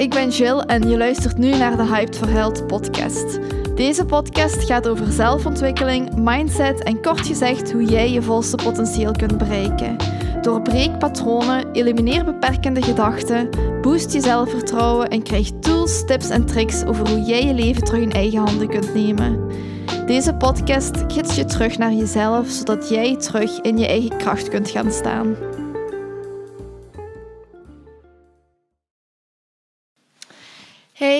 ik ben Jill en je luistert nu naar de Hyped for Health podcast. Deze podcast gaat over zelfontwikkeling, mindset en kort gezegd hoe jij je volste potentieel kunt bereiken. Doorbreek patronen, elimineer beperkende gedachten, boost je zelfvertrouwen en krijg tools, tips en tricks over hoe jij je leven terug in eigen handen kunt nemen. Deze podcast gids je terug naar jezelf, zodat jij terug in je eigen kracht kunt gaan staan.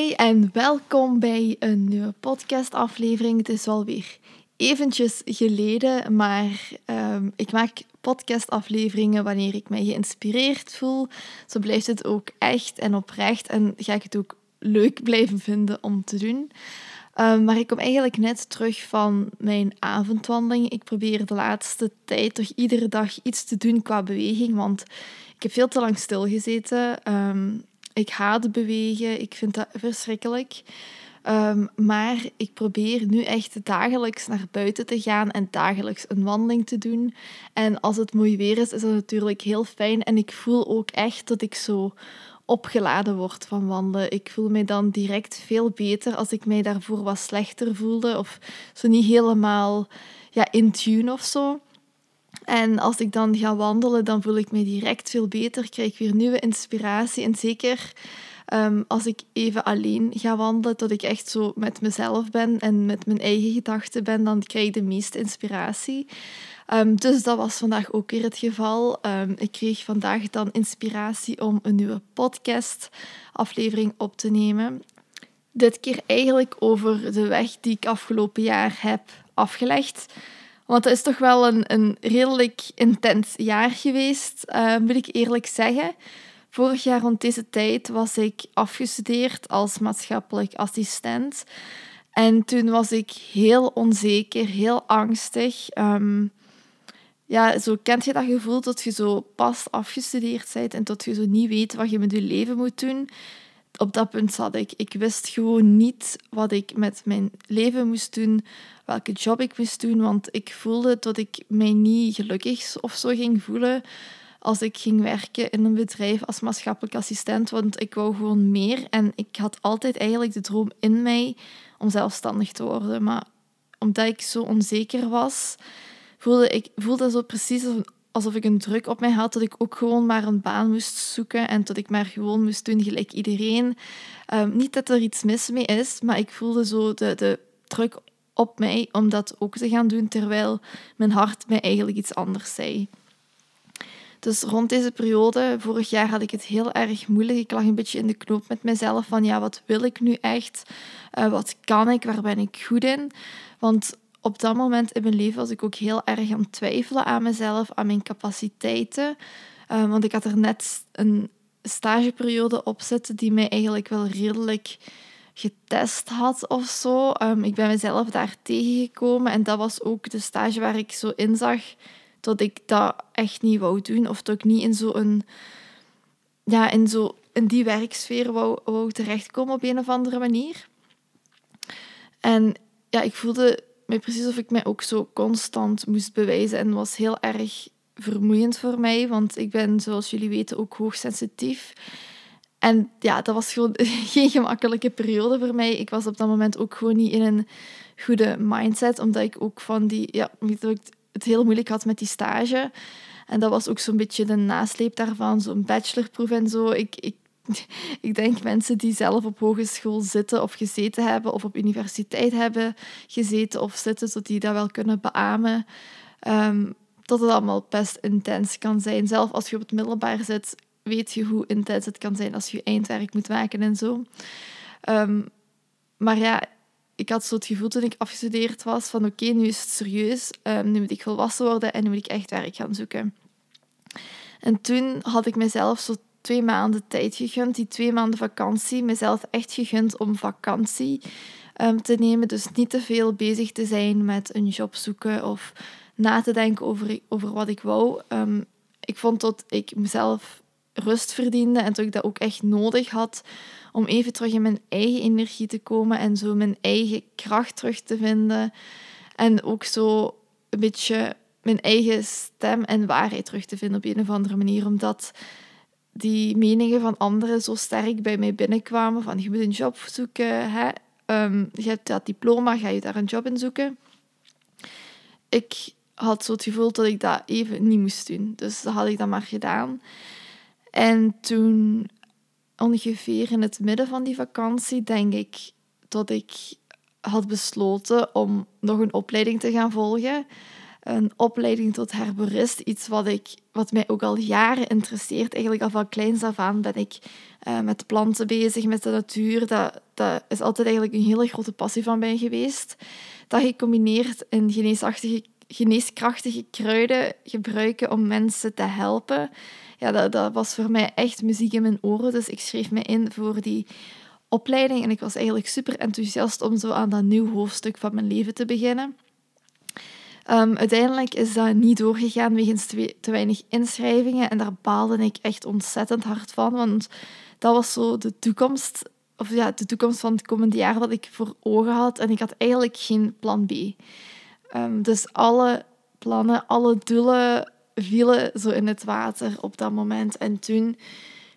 Hey en welkom bij een nieuwe podcastaflevering. Het is alweer eventjes geleden, maar um, ik maak podcastafleveringen wanneer ik mij geïnspireerd voel. Zo blijft het ook echt en oprecht en ga ik het ook leuk blijven vinden om te doen. Um, maar ik kom eigenlijk net terug van mijn avondwandeling. Ik probeer de laatste tijd toch iedere dag iets te doen qua beweging, want ik heb veel te lang stilgezeten. Um, ik haat bewegen, ik vind dat verschrikkelijk. Um, maar ik probeer nu echt dagelijks naar buiten te gaan en dagelijks een wandeling te doen. En als het mooi weer is, is dat natuurlijk heel fijn. En ik voel ook echt dat ik zo opgeladen word van wandelen. Ik voel mij dan direct veel beter als ik mij daarvoor wat slechter voelde of zo niet helemaal ja, in tune of zo. En als ik dan ga wandelen, dan voel ik me direct veel beter, krijg weer nieuwe inspiratie. En zeker um, als ik even alleen ga wandelen, dat ik echt zo met mezelf ben en met mijn eigen gedachten ben, dan krijg ik de meeste inspiratie. Um, dus dat was vandaag ook weer het geval. Um, ik kreeg vandaag dan inspiratie om een nieuwe podcast-aflevering op te nemen. Dit keer eigenlijk over de weg die ik afgelopen jaar heb afgelegd. Want het is toch wel een, een redelijk intens jaar geweest, uh, moet ik eerlijk zeggen. Vorig jaar rond deze tijd was ik afgestudeerd als maatschappelijk assistent. En toen was ik heel onzeker, heel angstig. Um, ja, zo kent je dat gevoel dat je zo pas afgestudeerd bent en dat je zo niet weet wat je met je leven moet doen. Op dat punt zat ik. Ik wist gewoon niet wat ik met mijn leven moest doen, welke job ik moest doen, want ik voelde dat ik mij niet gelukkig of zo ging voelen als ik ging werken in een bedrijf als maatschappelijk assistent, want ik wou gewoon meer en ik had altijd eigenlijk de droom in mij om zelfstandig te worden. Maar omdat ik zo onzeker was, voelde ik voelde zo precies alsof ik een druk op mij had, dat ik ook gewoon maar een baan moest zoeken en dat ik maar gewoon moest doen gelijk iedereen. Um, niet dat er iets mis mee is, maar ik voelde zo de, de druk op mij om dat ook te gaan doen, terwijl mijn hart mij eigenlijk iets anders zei. Dus rond deze periode, vorig jaar, had ik het heel erg moeilijk. Ik lag een beetje in de knoop met mezelf van, ja, wat wil ik nu echt? Uh, wat kan ik? Waar ben ik goed in? Want op dat moment in mijn leven was ik ook heel erg aan het twijfelen aan mezelf, aan mijn capaciteiten. Uh, want ik had er net een stageperiode op zitten die mij eigenlijk wel redelijk getest had of zo. Um, ik ben mezelf daar tegengekomen en dat was ook de stage waar ik zo inzag dat ik dat echt niet wou doen of dat ik niet in zo'n ja, in, zo, in die werksfeer wou, wou terechtkomen op een of andere manier. En ja, ik voelde me precies of ik mij ook zo constant moest bewijzen en was heel erg vermoeiend voor mij, want ik ben, zoals jullie weten, ook hoogsensitief. En ja, dat was gewoon geen gemakkelijke periode voor mij. Ik was op dat moment ook gewoon niet in een goede mindset, omdat ik ook van die, ja, het heel moeilijk had met die stage. En dat was ook zo'n beetje de nasleep daarvan, zo'n bachelorproef en zo. Ik, ik, ik denk mensen die zelf op hogeschool zitten of gezeten hebben, of op universiteit hebben gezeten of zitten, dat die dat wel kunnen beamen. Um, dat het allemaal best intens kan zijn. Zelf als je op het middelbaar zit, weet je hoe intens het kan zijn als je eindwerk moet maken en zo. Um, maar ja, ik had zo het gevoel toen ik afgestudeerd was van oké, nu is het serieus, um, nu moet ik volwassen worden en nu moet ik echt werk gaan zoeken. En toen had ik mezelf zo twee maanden tijd gegund, die twee maanden vakantie, mezelf echt gegund om vakantie um, te nemen. Dus niet te veel bezig te zijn met een job zoeken of na te denken over, over wat ik wou. Ik vond dat ik mezelf rust verdiende en dat ik dat ook echt nodig had om even terug in mijn eigen energie te komen en zo mijn eigen kracht terug te vinden. En ook zo een beetje mijn eigen stem en waarheid terug te vinden op een of andere manier. Omdat die meningen van anderen zo sterk bij mij binnenkwamen. Van je moet een job zoeken, hè? Ehm, je hebt dat diploma, ga je daar een job in zoeken? Ik had zo het gevoel dat ik dat even niet moest doen. Dus dat had ik dan maar gedaan. En toen, ongeveer in het midden van die vakantie, denk ik dat ik had besloten om nog een opleiding te gaan volgen. Een opleiding tot herborist, iets wat, ik, wat mij ook al jaren interesseert. Eigenlijk al van kleins af aan ben ik uh, met planten bezig, met de natuur. Dat, dat is altijd eigenlijk een hele grote passie van mij geweest. Dat gecombineerd in geneesachtige geneeskrachtige kruiden gebruiken om mensen te helpen. Ja, dat, dat was voor mij echt muziek in mijn oren. Dus ik schreef me in voor die opleiding en ik was eigenlijk super enthousiast om zo aan dat nieuw hoofdstuk van mijn leven te beginnen. Um, uiteindelijk is dat niet doorgegaan wegens te, weinig inschrijvingen en daar baalde ik echt ontzettend hard van, want dat was zo de toekomst, of ja, de toekomst van het komende jaar wat ik voor ogen had en ik had eigenlijk geen plan B. Um, dus alle plannen, alle doelen vielen zo in het water op dat moment. En toen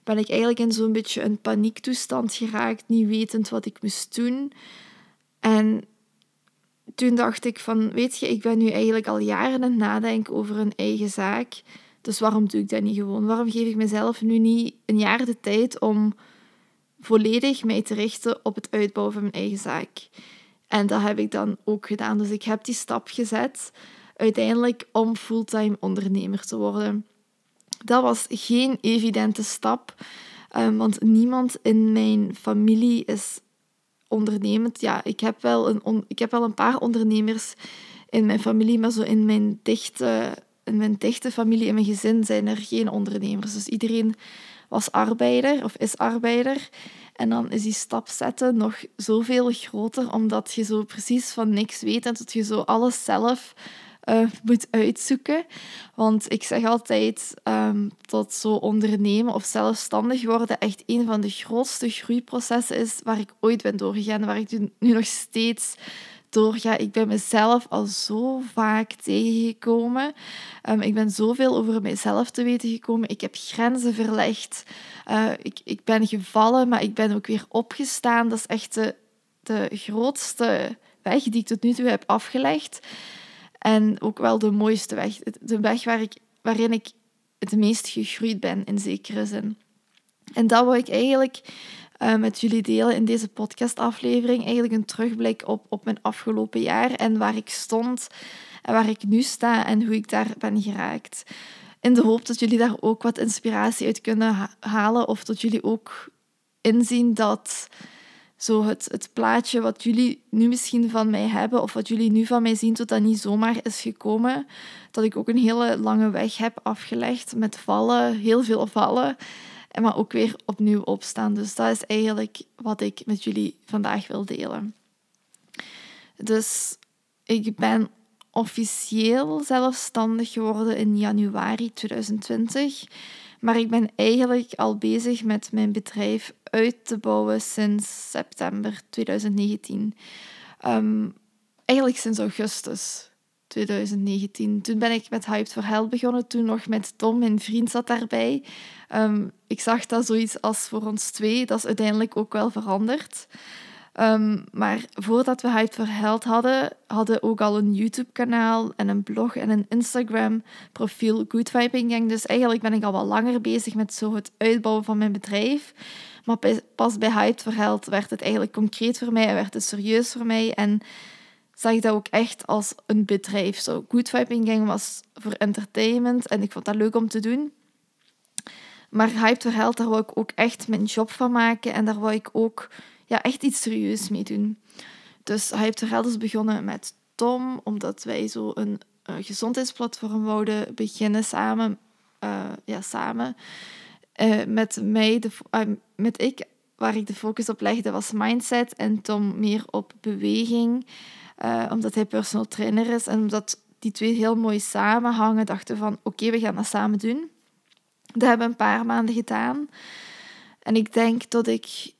ben ik eigenlijk in zo'n beetje een paniektoestand geraakt, niet wetend wat ik moest doen. En toen dacht ik van, weet je, ik ben nu eigenlijk al jaren aan het nadenken over een eigen zaak. Dus waarom doe ik dat niet gewoon? Waarom geef ik mezelf nu niet een jaar de tijd om volledig mij te richten op het uitbouwen van mijn eigen zaak? En dat heb ik dan ook gedaan. Dus ik heb die stap gezet, uiteindelijk om fulltime ondernemer te worden. Dat was geen evidente stap, ehm, want niemand in mijn familie is ondernemend. Ja, ik heb wel een, ik heb wel een paar ondernemers in mijn familie, maar zo in mijn dichte, in mijn dichte familie, in mijn gezin, zijn er geen ondernemers. Dus iedereen was arbeider of is arbeider. En dan is die stap zetten nog zoveel groter, omdat je zo precies van niks weet en dat je zo alles zelf uh, moet uitzoeken. Want ik zeg altijd um, dat zo ondernemen of zelfstandig worden echt een van de grootste groeiprocessen is waar ik ooit ben doorgegaan, waar ik nu nog steeds doorga. Ik ben mezelf al zo vaak tegengekomen. Um, ik ben zoveel over mezelf te weten gekomen. Ik heb grenzen verlegd. Uh, ik, ik ben gevallen, maar ik ben ook weer opgestaan. Dat is echt de, de grootste weg die ik tot nu toe heb afgelegd. En ook wel de mooiste weg. De weg waar ik, waarin ik het meest gegroeid ben, in zekere zin. En dat wil ik eigenlijk uh, met jullie delen in deze podcastaflevering. Eigenlijk een terugblik op, op mijn afgelopen jaar en waar ik stond en waar ik nu sta en hoe ik daar ben geraakt. In de hoop dat jullie daar ook wat inspiratie uit kunnen halen of dat jullie ook inzien dat zo het, het plaatje wat jullie nu misschien van mij hebben of wat jullie nu van mij zien, tot dat niet zomaar is gekomen. Dat ik ook een hele lange weg heb afgelegd met vallen, heel veel vallen maar ook weer opnieuw opstaan. Dus dat is eigenlijk wat ik met jullie vandaag wil delen. Dus ik ben officieel zelfstandig geworden in januari 2020. Maar ik ben eigenlijk al bezig met mijn bedrijf uit te bouwen sinds september 2019. Um, ehm, eigenlijk sinds augustus 2019. Toen ben ik met Hyped for Hell begonnen, toen nog met Tom, mijn vriend, zat daarbij. Um, ik zag dat zoiets als voor ons twee, dat is uiteindelijk ook wel veranderd. Um, maar voordat we Hyped for Hell hadden, hadden ook al een YouTube-kanaal en een blog en een Instagram-profiel Good Vibing. Dus eigenlijk ben ik al wel langer bezig met zo het uitbouwen van mijn bedrijf. Maar pas bij Hyped for Hell werd het eigenlijk concreet voor mij en werd het serieus voor mij. En zag ik dat ook echt als een bedrijf. Zo, Good Vibing was voor entertainment en ik vond dat leuk om te doen. Maar Hyped for Health, daar wou ik ook echt mijn job van maken en daar wou ik ook ja, echt iets serieus mee doen. Dus Health is begonnen met Tom, omdat wij zo een uh, gezondheidsplatform wouden beginnen samen. Uh, ja, samen. Uh, met mij, de, met ik, waar ik de focus op legde, was mindset en Tom meer op beweging. Omdat hij personal trainer is en omdat die twee heel mooi samenhangen, dachten van oké, we gaan dat samen doen. Dat hebben we een paar maanden gedaan. En ik denk dat ik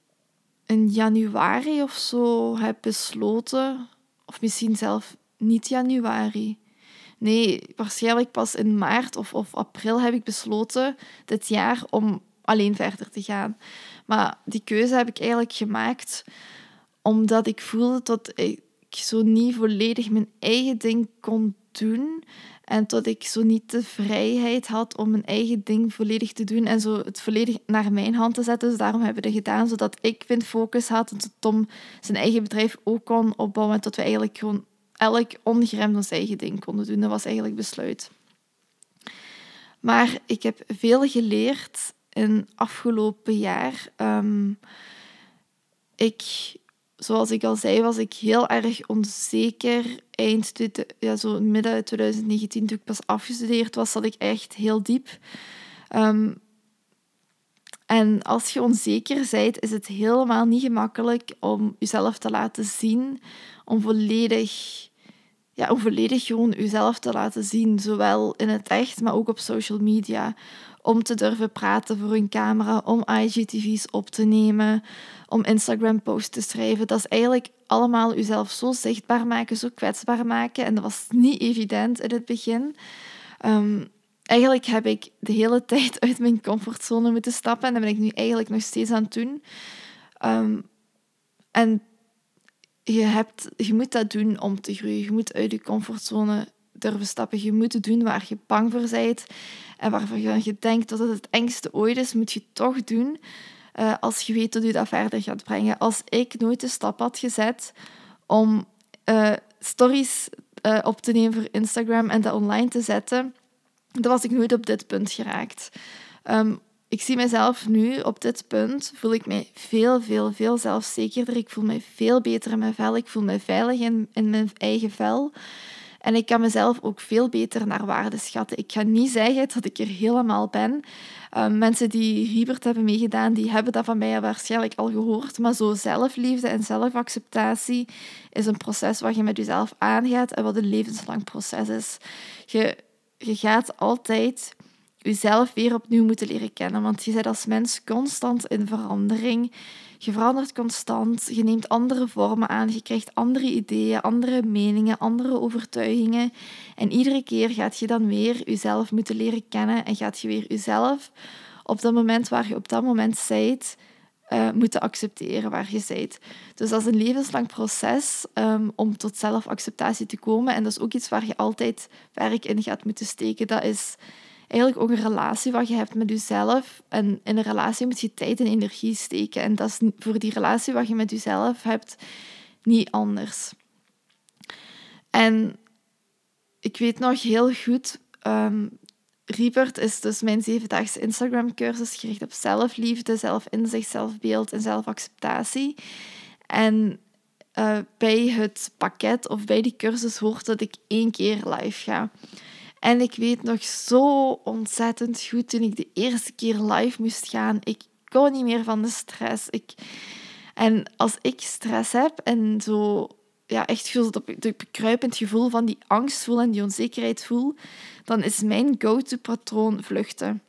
in januari of zo heb besloten, of misschien zelf niet januari. Nee, waarschijnlijk pas in maart of, of april heb ik besloten dit jaar om alleen verder te gaan. Maar die keuze heb ik eigenlijk gemaakt omdat ik voelde dat ik zo niet volledig mijn eigen ding kon doen. En dat ik zo niet de vrijheid had om mijn eigen ding volledig te doen en zo het volledig naar mijn hand te zetten. Dus daarom hebben we dat gedaan, zodat ik mijn focus had en Tom zijn eigen bedrijf ook kon opbouwen. En dat we eigenlijk gewoon elk ongeremd ons eigen ding konden doen. Dat was eigenlijk besluit. Maar ik heb veel geleerd in afgelopen jaar. Um, ik zoals ik al zei, was ik heel erg onzeker. Eind, ja, zo midden 2019, toen ik pas afgestudeerd was, zat ik echt heel diep. Um, en als je onzeker bent, is het helemaal niet gemakkelijk om jezelf te laten zien, om volledig, ja, om volledig gewoon jezelf te laten zien, zowel in het echt, maar ook op social media om te durven praten voor een camera, om IGTV's op te nemen, om Instagram-posts te schrijven. Dat is eigenlijk allemaal jezelf zo zichtbaar maken, zo kwetsbaar maken. En dat was niet evident in het begin. Um, eigenlijk heb ik de hele tijd uit mijn comfortzone moeten stappen en dat ben ik nu eigenlijk nog steeds aan het doen. Um, en je, hebt, je moet dat doen om te groeien. Je moet uit je comfortzone durven stappen. Je moet het doen waar je bang voor bent en waarvan je denkt dat het het engste ooit is, moet je toch doen uh, als je weet dat je dat verder gaat brengen. Als ik nooit de stap had gezet om uh, stories uh, op te nemen voor Instagram en dat online te zetten, dan was ik nooit op dit punt geraakt. Um, ik zie mezelf nu op dit punt, voel ik mij veel, veel, veel zelfzekerder. Ik voel mij veel beter in mijn vel. Ik voel me veilig in, mijn eigen vel. En ik kan mezelf ook veel beter naar waarde schatten. Ik ga niet zeggen dat ik er helemaal ben. Um, mensen die Hiebert hebben meegedaan, die hebben dat van mij waarschijnlijk al gehoord. Maar zo zelfliefde en zelfacceptatie is een proces wat je met jezelf aangaat en wat een levenslang proces is. Je, je gaat altijd jezelf weer opnieuw moeten leren kennen. Want je bent als mens constant in verandering. Je verandert constant, je neemt andere vormen aan, je krijgt andere ideeën, andere meningen, andere overtuigingen. En iedere keer gaat je dan weer jezelf moeten leren kennen en gaat je weer jezelf op dat moment waar je op dat moment bent, uh, moeten accepteren waar je bent. Dus dat is een levenslang proces um, om tot zelfacceptatie te komen. En dat is ook iets waar je altijd werk in gaat moeten steken. Dat is eigenlijk ook een relatie wat je hebt met jezelf. En in een relatie moet je tijd en energie steken. En dat is voor die relatie wat je met jezelf hebt niet anders. En ik weet nog heel goed, um, Riebert is dus mijn zevendaagse Instagram-cursus gericht op zelfliefde, zelfinzicht, zelfbeeld en zelfacceptatie. En uh, bij het pakket of bij die cursus hoort dat ik één keer live ga. En ik weet nog zo ontzettend goed toen ik de eerste keer live moest gaan. Ik kon niet meer van de stress. Ik... En als ik stress heb en zo ja, echt veel dat bekruipend gevoel van die angst voel en die onzekerheid voel, dan is mijn go-to-patroon vluchten.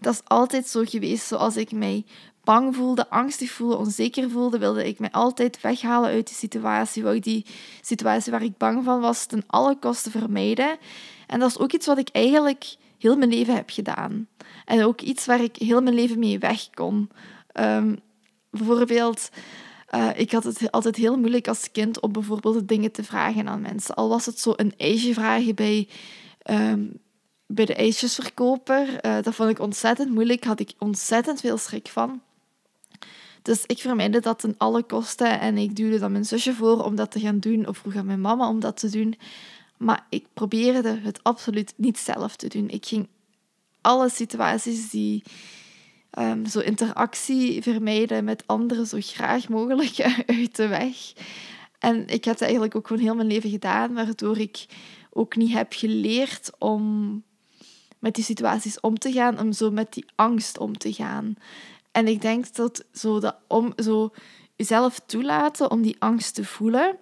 Dat is altijd zo geweest. Zoals ik mij bang voelde, angstig voelde, onzeker voelde, wilde ik mij altijd weghalen uit die situatie. Wou ik die situatie waar ik bang van was ten alle kosten vermijden. En dat is ook iets wat ik eigenlijk heel mijn leven heb gedaan. En ook iets waar ik heel mijn leven mee weg kon. Um, bijvoorbeeld, uh, ik had het altijd heel moeilijk als kind om bijvoorbeeld dingen te vragen aan mensen. Al was het zo een ijsje vragen bij, um, bij de ijsjesverkoper. Uh, dat vond ik ontzettend moeilijk. Had ik ontzettend veel schrik van. Dus ik vermijde dat ten alle kosten en ik duwde dan mijn zusje voor om dat te gaan doen of vroeg aan mijn mama om dat te doen. Maar ik probeerde het absoluut niet zelf te doen. Ik ging alle situaties die um, zo interactie vermijden met anderen zo graag mogelijk uit de weg. En ik heb het eigenlijk ook gewoon heel mijn leven gedaan, waardoor ik ook niet heb geleerd om met die situaties om te gaan, om zo met die angst om te gaan. En ik denk dat zo, dat om zo jezelf toelaten om die angst te voelen,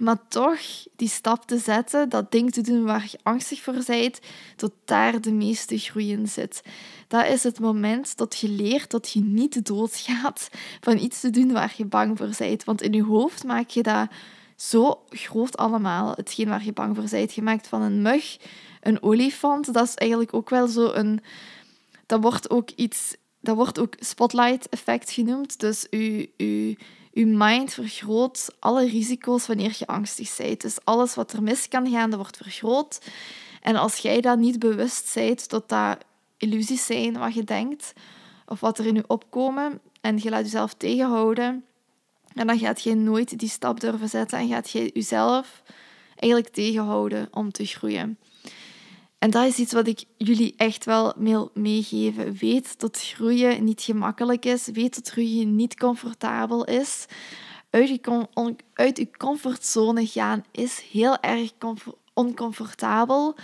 maar toch die stap te zetten, dat ding te doen waar je angstig voor bent, tot daar de meeste groei in zit. Dat is het moment dat je leert dat je niet doodgaat van iets te doen waar je bang voor bent. Want in je hoofd maak je dat zo groot allemaal, hetgeen waar je bang voor bent. Je maakt van een mug een olifant. Dat is eigenlijk ook wel zo een... Dat wordt ook iets dat wordt ook spotlight effect genoemd. Dus je, je, mind vergroot alle risico's wanneer je angstig bent. Dus alles wat er mis kan gaan, dat wordt vergroot. En als jij dat niet bewust bent, dat dat illusies zijn wat je denkt, of wat er in je opkomen, en je laat jezelf tegenhouden, en dan gaat je nooit die stap durven zetten en gaat je jezelf eigenlijk tegenhouden om te groeien. En dat is iets wat ik jullie echt wel wil meegeven. Weet dat groeien niet gemakkelijk is. Weet dat groeien niet comfortabel is. Uit je, uit comfortzone gaan is heel erg oncomfortabel.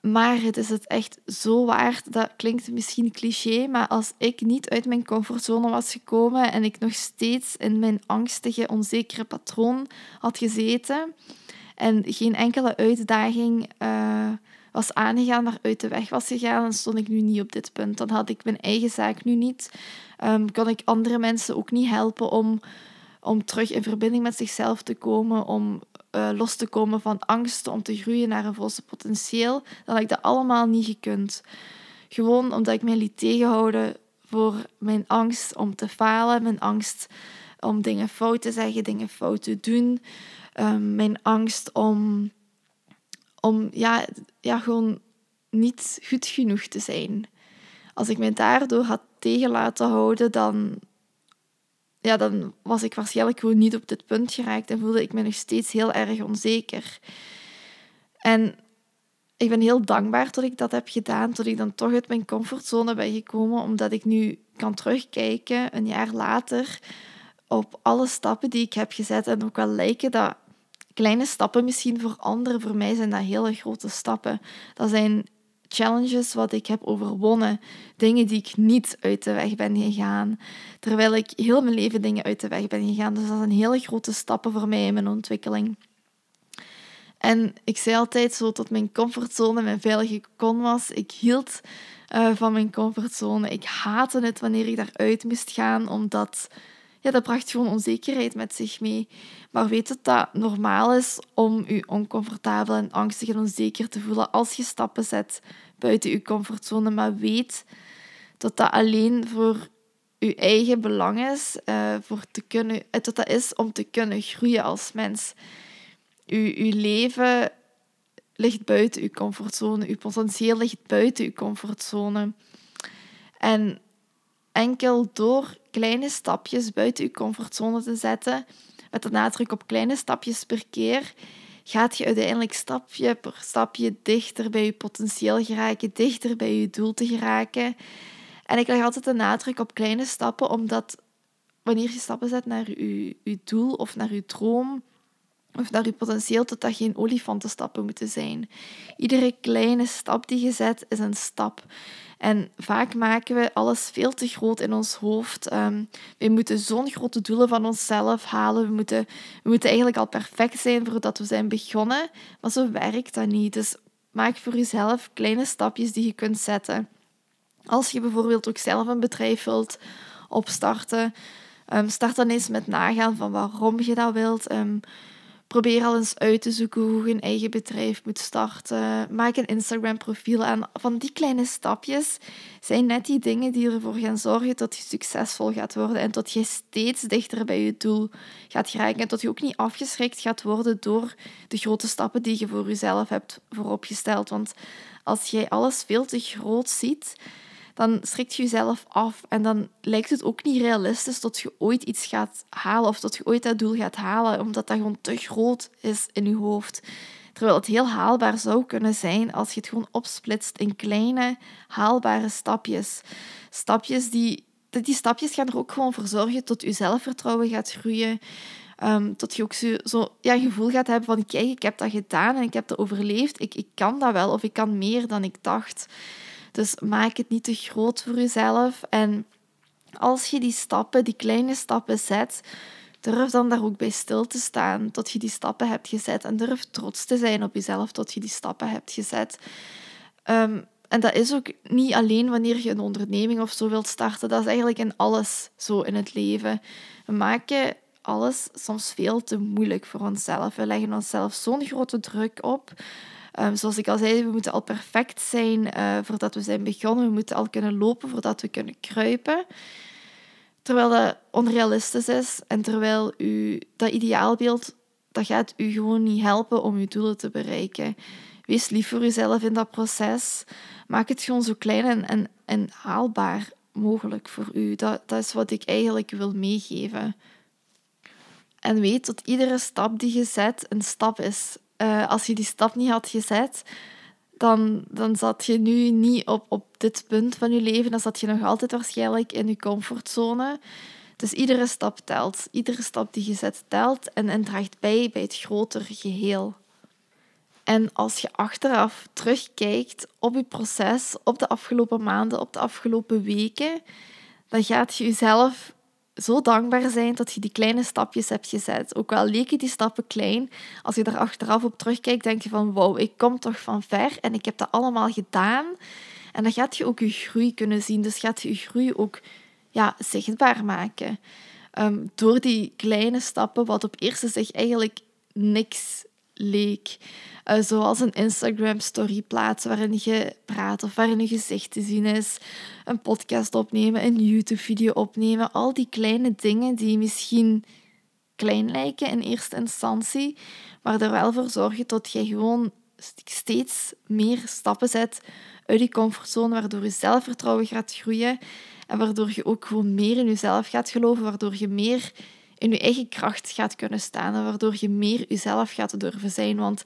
Maar het is het echt zo waard. Dat klinkt misschien cliché, maar als ik niet uit mijn comfortzone was gekomen en ik nog steeds in mijn angstige, onzekere patroon had gezeten en geen enkele uitdaging uh, was aangegaan, naar uit de weg was gegaan, dan stond ik nu niet op dit punt. Dan had ik mijn eigen zaak nu niet. Um, kon ik andere mensen ook niet helpen om, om terug in verbinding met zichzelf te komen, om uh, los te komen van angst, om te groeien naar een volste potentieel. Dan had ik dat allemaal niet gekund. Gewoon omdat ik mij liet tegenhouden voor mijn angst om te falen, mijn angst om dingen fout te zeggen, dingen fout te doen, um, mijn angst om om ja, ja, gewoon niet goed genoeg te zijn. Als ik me daardoor had tegen laten houden, dan, ja, dan was ik waarschijnlijk gewoon niet op dit punt geraakt en voelde ik me nog steeds heel erg onzeker. En ik ben heel dankbaar dat ik dat heb gedaan, dat ik dan toch uit mijn comfortzone ben gekomen, omdat ik nu kan terugkijken, een jaar later, op alle stappen die ik heb gezet. En ook wel lijken dat kleine stappen misschien voor anderen. Voor mij zijn dat hele grote stappen. Dat zijn challenges wat ik heb overwonnen. Dingen die ik niet uit de weg ben gegaan. Terwijl ik heel mijn leven dingen uit de weg ben gegaan. Dus dat zijn hele grote stappen voor mij in mijn ontwikkeling. En ik zei altijd zo tot mijn comfortzone mijn veilige kon was. Ik hield uh, van mijn comfortzone. Ik haatte het wanneer ik daaruit moest gaan, omdat ja, dat bracht gewoon onzekerheid met zich mee. Maar weet dat dat normaal is om je oncomfortabel en angstig en onzeker te voelen als je stappen zet buiten je comfortzone. Maar weet dat dat alleen voor je eigen belang is, uh, voor te kunnen, eh, dat dat is om te kunnen groeien als mens. Je, je leven ligt buiten je comfortzone, je potentieel ligt buiten je comfortzone. En enkel door kleine stapjes buiten je comfortzone te zetten, met de nadruk op kleine stapjes per keer, gaat je uiteindelijk stapje per stapje dichter bij je potentieel geraken, dichter bij je doel te geraken. En ik leg altijd de nadruk op kleine stappen, omdat wanneer je stappen zet naar je, je doel of naar je droom, of naar je potentieel, dat dat geen olifantenstappen moeten zijn. Iedere kleine stap die je zet, is een stap. En vaak maken we alles veel te groot in ons hoofd. Um, we moeten zo'n grote doelen van onszelf halen. We moeten, we moeten eigenlijk al perfect zijn voordat we zijn begonnen. Maar zo werkt dat niet. Dus maak voor jezelf kleine stapjes die je kunt zetten. Als je bijvoorbeeld ook zelf een bedrijf wilt opstarten, um, start dan eens met nagaan van waarom je dat wilt. Um, Probeer al eens uit te zoeken hoe je een eigen bedrijf moet starten. Maak een Instagram-profiel aan. Van die kleine stapjes zijn net die dingen die ervoor gaan zorgen dat je succesvol gaat worden en dat je steeds dichter bij je doel gaat geraken. En dat je ook niet afgeschrikt gaat worden door de grote stappen die je voor jezelf hebt vooropgesteld. Want als jij alles veel te groot ziet, dan schrikt je jezelf af. En dan lijkt het ook niet realistisch dat je ooit iets gaat halen of dat je ooit dat doel gaat halen, omdat dat gewoon te groot is in je hoofd. Terwijl het heel haalbaar zou kunnen zijn als je het gewoon opsplitst in kleine, haalbare stapjes. Stapjes die, die stapjes gaan er ook gewoon voor zorgen dat je zelfvertrouwen gaat groeien. Um, dat je ook zo, zo ja, gevoel gaat hebben van kijk, ik heb dat gedaan en ik heb dat overleefd. Ik, ik kan dat wel of ik kan meer dan ik dacht. Dus maak het niet te groot voor jezelf. En als je die stappen, die kleine stappen zet, durf dan daar ook bij stil te staan tot je die stappen hebt gezet. En durf trots te zijn op jezelf tot je die stappen hebt gezet. Ehm, en dat is ook niet alleen wanneer je een onderneming of zo wilt starten. Dat is eigenlijk in alles zo in het leven. We maken alles soms veel te moeilijk voor onszelf. We leggen onszelf zo'n grote druk op. Um, zoals ik al zei, we moeten al perfect zijn uh, voordat we zijn begonnen. We moeten al kunnen lopen voordat we kunnen kruipen. Terwijl dat onrealistisch is en terwijl u dat ideaalbeeld, dat gaat u gewoon niet helpen om uw doelen te bereiken. Wees lief voor uzelf in dat proces. Maak het gewoon zo klein en, en, en haalbaar mogelijk voor u. Dat, dat is wat ik eigenlijk wil meegeven. En weet dat iedere stap die je zet een stap is. Uh, als je die stap niet had gezet, dan, dan zat je nu niet op, op dit punt van je leven. Dan zat je nog altijd waarschijnlijk in je comfortzone. Dus iedere stap telt. Iedere stap die je zet telt en, en draagt bij bij het grotere geheel. En als je achteraf terugkijkt op je proces, op de afgelopen maanden, op de afgelopen weken, dan gaat je jezelf zo dankbaar zijn dat je die kleine stapjes hebt gezet. Ook al leken die stappen klein, als je daar achteraf op terugkijkt, denk je van wauw, ik kom toch van ver en ik heb dat allemaal gedaan. En dan gaat je ook je groei kunnen zien. Dus gaat je je groei ook ja, zichtbaar maken. Ehm, door die kleine stappen, wat op eerste zich eigenlijk niks leek. Uh, zoals een Instagram-story plaatsen waarin je praat of waarin je gezicht te zien is. Een podcast opnemen, een YouTube-video opnemen. Al die kleine dingen die misschien klein lijken in eerste instantie, maar er wel voor zorgen dat je gewoon steeds meer stappen zet uit die comfortzone, waardoor je zelfvertrouwen gaat groeien en waardoor je ook gewoon meer in jezelf gaat geloven, waardoor je meer in je eigen kracht gaat kunnen staan en waardoor je meer jezelf gaat durven zijn. Want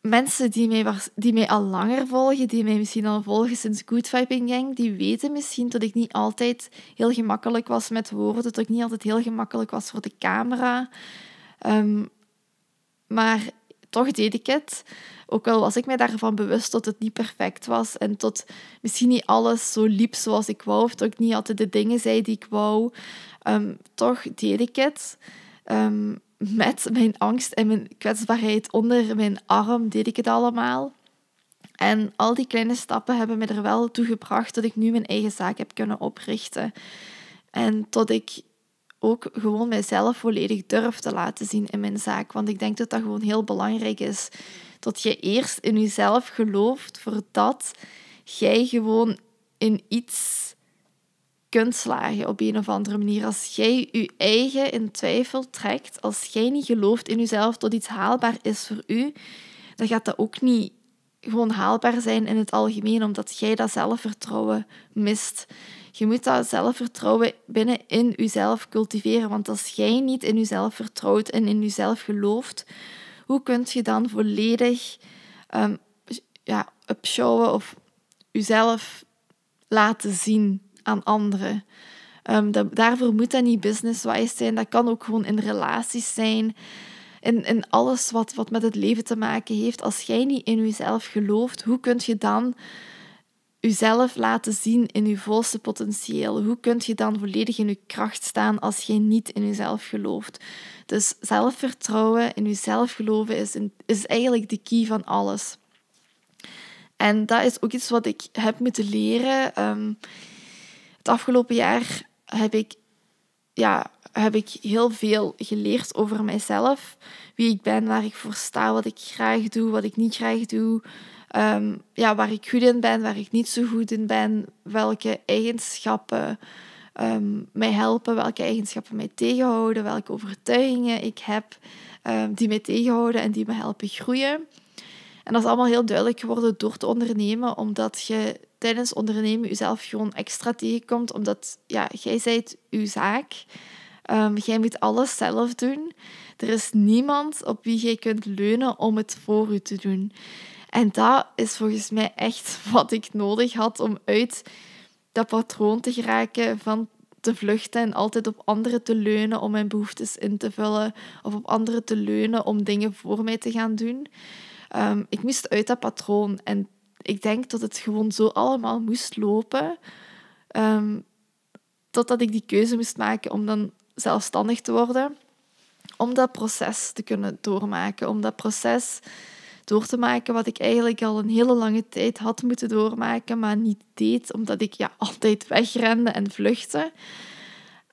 mensen die mij, die mij al langer volgen, die mij misschien al volgen sinds Good Vibing Gang, die weten misschien dat ik niet altijd heel gemakkelijk was met woorden, dat ik niet altijd heel gemakkelijk was voor de camera. Ehm, maar toch deed ik het. Ook al was ik mij daarvan bewust dat het niet perfect was en tot misschien niet alles zo liep zoals ik wou, of dat ik niet altijd de dingen zei die ik wou. Ehm, toch deed ik het. Ehm, met mijn angst en mijn kwetsbaarheid onder mijn arm deed ik het allemaal. En al die kleine stappen hebben me er wel toe gebracht dat ik nu mijn eigen zaak heb kunnen oprichten. En tot ik ook gewoon mijzelf volledig durf te laten zien in mijn zaak. Want ik denk dat dat gewoon heel belangrijk is. Dat je eerst in jezelf gelooft voordat jij gewoon in iets kunt slagen op een of andere manier. Als jij je eigen in twijfel trekt, als jij niet gelooft in jezelf dat iets haalbaar is voor u, dan gaat dat ook niet gewoon haalbaar zijn in het algemeen, omdat jij dat zelfvertrouwen mist. Je moet dat zelfvertrouwen binnen in jezelf cultiveren, want als jij niet in jezelf vertrouwt en in jezelf gelooft, hoe kun je dan volledig um, ja, upshowen of jezelf laten zien aan anderen. Um, dat, daarvoor moet dat niet business-wise zijn. Dat kan ook gewoon in relaties zijn. In, in alles wat, wat met het leven te maken heeft. Als jij niet in jezelf gelooft, hoe kun je dan jezelf laten zien in je volste potentieel? Hoe kun je dan volledig in je kracht staan als jij niet in jezelf gelooft? Dus zelfvertrouwen, in jezelf geloven is, is eigenlijk de key van alles. En dat is ook iets wat ik heb moeten leren. Um, het afgelopen jaar heb ik, ja, heb ik heel veel geleerd over mijzelf. Wie ik ben, waar ik voor sta, wat ik graag doe, wat ik niet graag doe. Ehm, ja, waar ik goed in ben, waar ik niet zo goed in ben. Welke eigenschappen um, mij helpen, welke eigenschappen mij tegenhouden, welke overtuigingen ik heb um, die mij tegenhouden en die me helpen groeien. En dat is allemaal heel duidelijk geworden door te ondernemen, omdat je tijdens ondernemen jezelf gewoon extra tegenkomt, omdat ja, jij zijt uw zaak. Um, jij moet alles zelf doen. Er is niemand op wie jij kunt leunen om het voor u te doen. En dat is volgens mij echt wat ik nodig had om uit dat patroon te geraken van te vluchten en altijd op anderen te leunen om mijn behoeftes in te vullen of op anderen te leunen om dingen voor mij te gaan doen. Um, ik moest uit dat patroon en ik denk dat het gewoon zo allemaal moest lopen. Um, totdat ik die keuze moest maken om dan zelfstandig te worden. Om dat proces te kunnen doormaken. Om dat proces door te maken wat ik eigenlijk al een hele lange tijd had moeten doormaken, maar niet deed, omdat ik ja, altijd wegrende en vluchtte.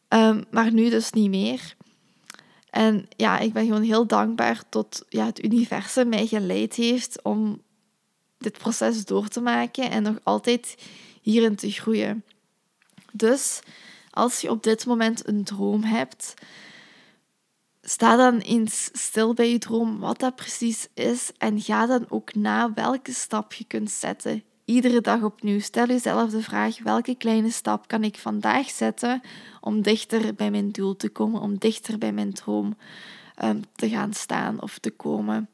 Um, maar nu dus niet meer. En ja, ik ben gewoon heel dankbaar tot ja, het universum mij geleid heeft om dit proces door te maken en nog altijd hierin te groeien. Dus als je op dit moment een droom hebt, sta dan eens stil bij je droom wat dat precies is en ga dan ook na welke stap je kunt zetten. Iedere dag opnieuw. Stel jezelf de vraag: welke kleine stap kan ik vandaag zetten om dichter bij mijn doel te komen, om dichter bij mijn droom um, te gaan staan of te komen?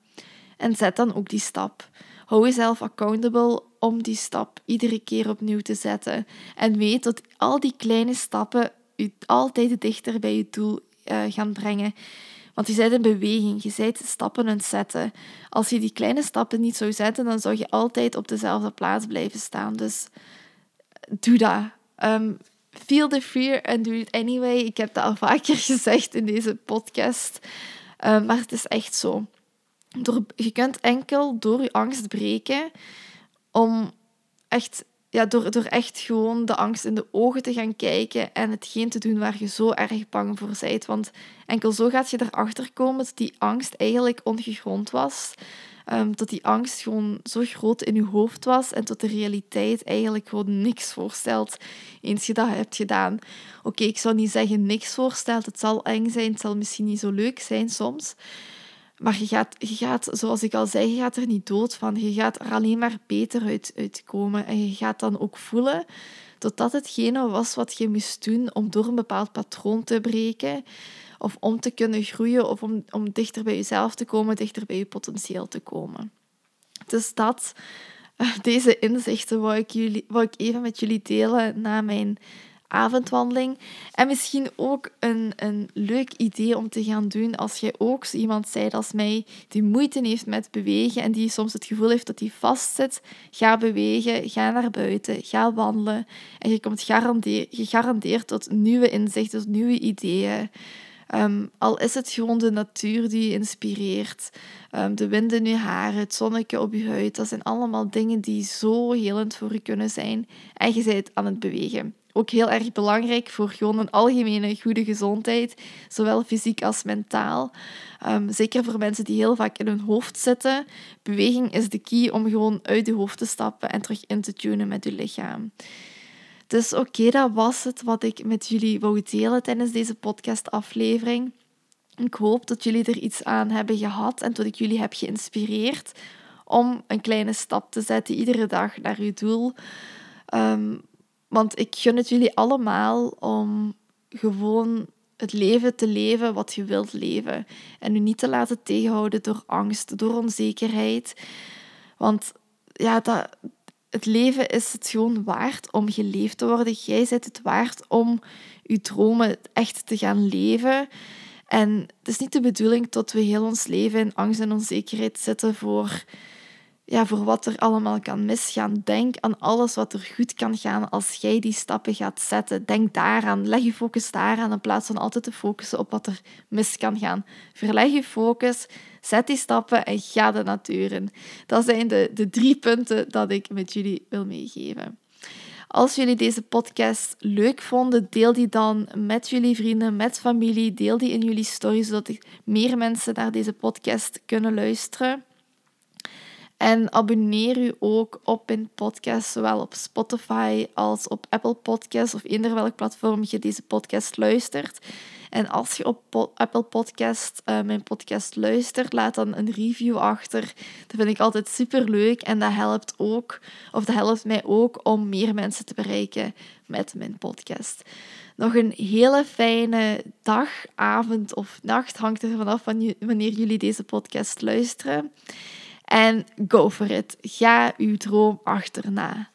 En zet dan ook die stap. Hou jezelf accountable om die stap iedere keer opnieuw te zetten. En weet dat al die kleine stappen je altijd dichter bij je doel uh, gaan brengen. Want je bent in beweging, je bent stappen aan het zetten. Als je die kleine stappen niet zou zetten, dan zou je altijd op dezelfde plaats blijven staan. Dus doe dat. Um, feel the fear and do it anyway. Ik heb dat al vaker gezegd in deze podcast. Um, maar het is echt zo. Je kunt enkel door je angst breken om echt ja, door, door echt gewoon de angst in de ogen te gaan kijken en hetgeen te doen waar je zo erg bang voor bent. Want enkel zo gaat je erachter komen dat die angst eigenlijk ongegrond was. Um, dat die angst gewoon zo groot in je hoofd was en tot de realiteit eigenlijk gewoon niks voorstelt eens je dat hebt gedaan. Oké, ik zou niet zeggen niks voorstelt. Het zal eng zijn, het zal misschien niet zo leuk zijn soms. Maar je gaat, je gaat, zoals ik al zei, je gaat er niet dood van. Je gaat er alleen maar beter uit, uitkomen. En je gaat dan ook voelen dat dat hetgene was wat je moest doen om door een bepaald patroon te breken. Of om te kunnen groeien of om, om dichter bij jezelf te komen, dichter bij je potentieel te komen. Dus dat, deze inzichten wou ik, jullie, wou ik even met jullie delen na mijn avondwandeling. En misschien ook een, een leuk idee om te gaan doen als jij ook zo iemand zijt als mij die moeite heeft met bewegen en die soms het gevoel heeft dat hij vastzit. Ga bewegen, ga naar buiten, ga wandelen en je komt gegarandeerd tot nieuwe inzichten, tot nieuwe ideeën. Um, al is het gewoon de natuur die je inspireert, um, de wind in je haar, het zonnetje op je huid, dat zijn allemaal dingen die zo helend voor je kunnen zijn. En je bent aan het bewegen ook heel erg belangrijk voor gewoon een algemene goede gezondheid, zowel fysiek als mentaal. Um, zeker voor mensen die heel vaak in hun hoofd zitten. Beweging is de key om gewoon uit je hoofd te stappen en terug in te tunen met je lichaam. Dus oké, dat was het wat ik met jullie wou delen tijdens deze podcastaflevering. Ik hoop dat jullie er iets aan hebben gehad en dat ik jullie heb geïnspireerd om een kleine stap te zetten iedere dag naar je doel. Um, want ik gun het jullie allemaal om gewoon het leven te leven wat je wilt leven. En u niet te laten tegenhouden door angst, door onzekerheid. Want ja, dat, het leven is het gewoon waard om geleefd te worden. Jij zit het waard om je dromen echt te gaan leven. En het is niet de bedoeling dat we heel ons leven in angst en onzekerheid zitten voor ja, voor wat er allemaal kan misgaan. Denk aan alles wat er goed kan gaan als jij die stappen gaat zetten. Denk daaraan. Leg je focus daaraan in plaats van altijd te focussen op wat er mis kan gaan. Verleg je focus, zet die stappen en ga de natuur in. Dat zijn de, de drie punten dat ik met jullie wil meegeven. Als jullie deze podcast leuk vonden, deel die dan met jullie vrienden, met familie. Deel die in jullie stories, zodat meer mensen naar deze podcast kunnen luisteren. En abonneer u ook op mijn podcast, zowel op Spotify als op Apple Podcasts of eender welk platform je deze podcast luistert. En als je op Apple Podcast uh, mijn podcast luistert, laat dan een review achter. Dat vind ik altijd super leuk en dat helpt ook, of dat helpt mij ook om meer mensen te bereiken met mijn podcast. Nog een hele fijne dag, avond of nacht, hangt er vanaf wanneer jullie deze podcast luisteren. En go for it. Ga uw droom achterna.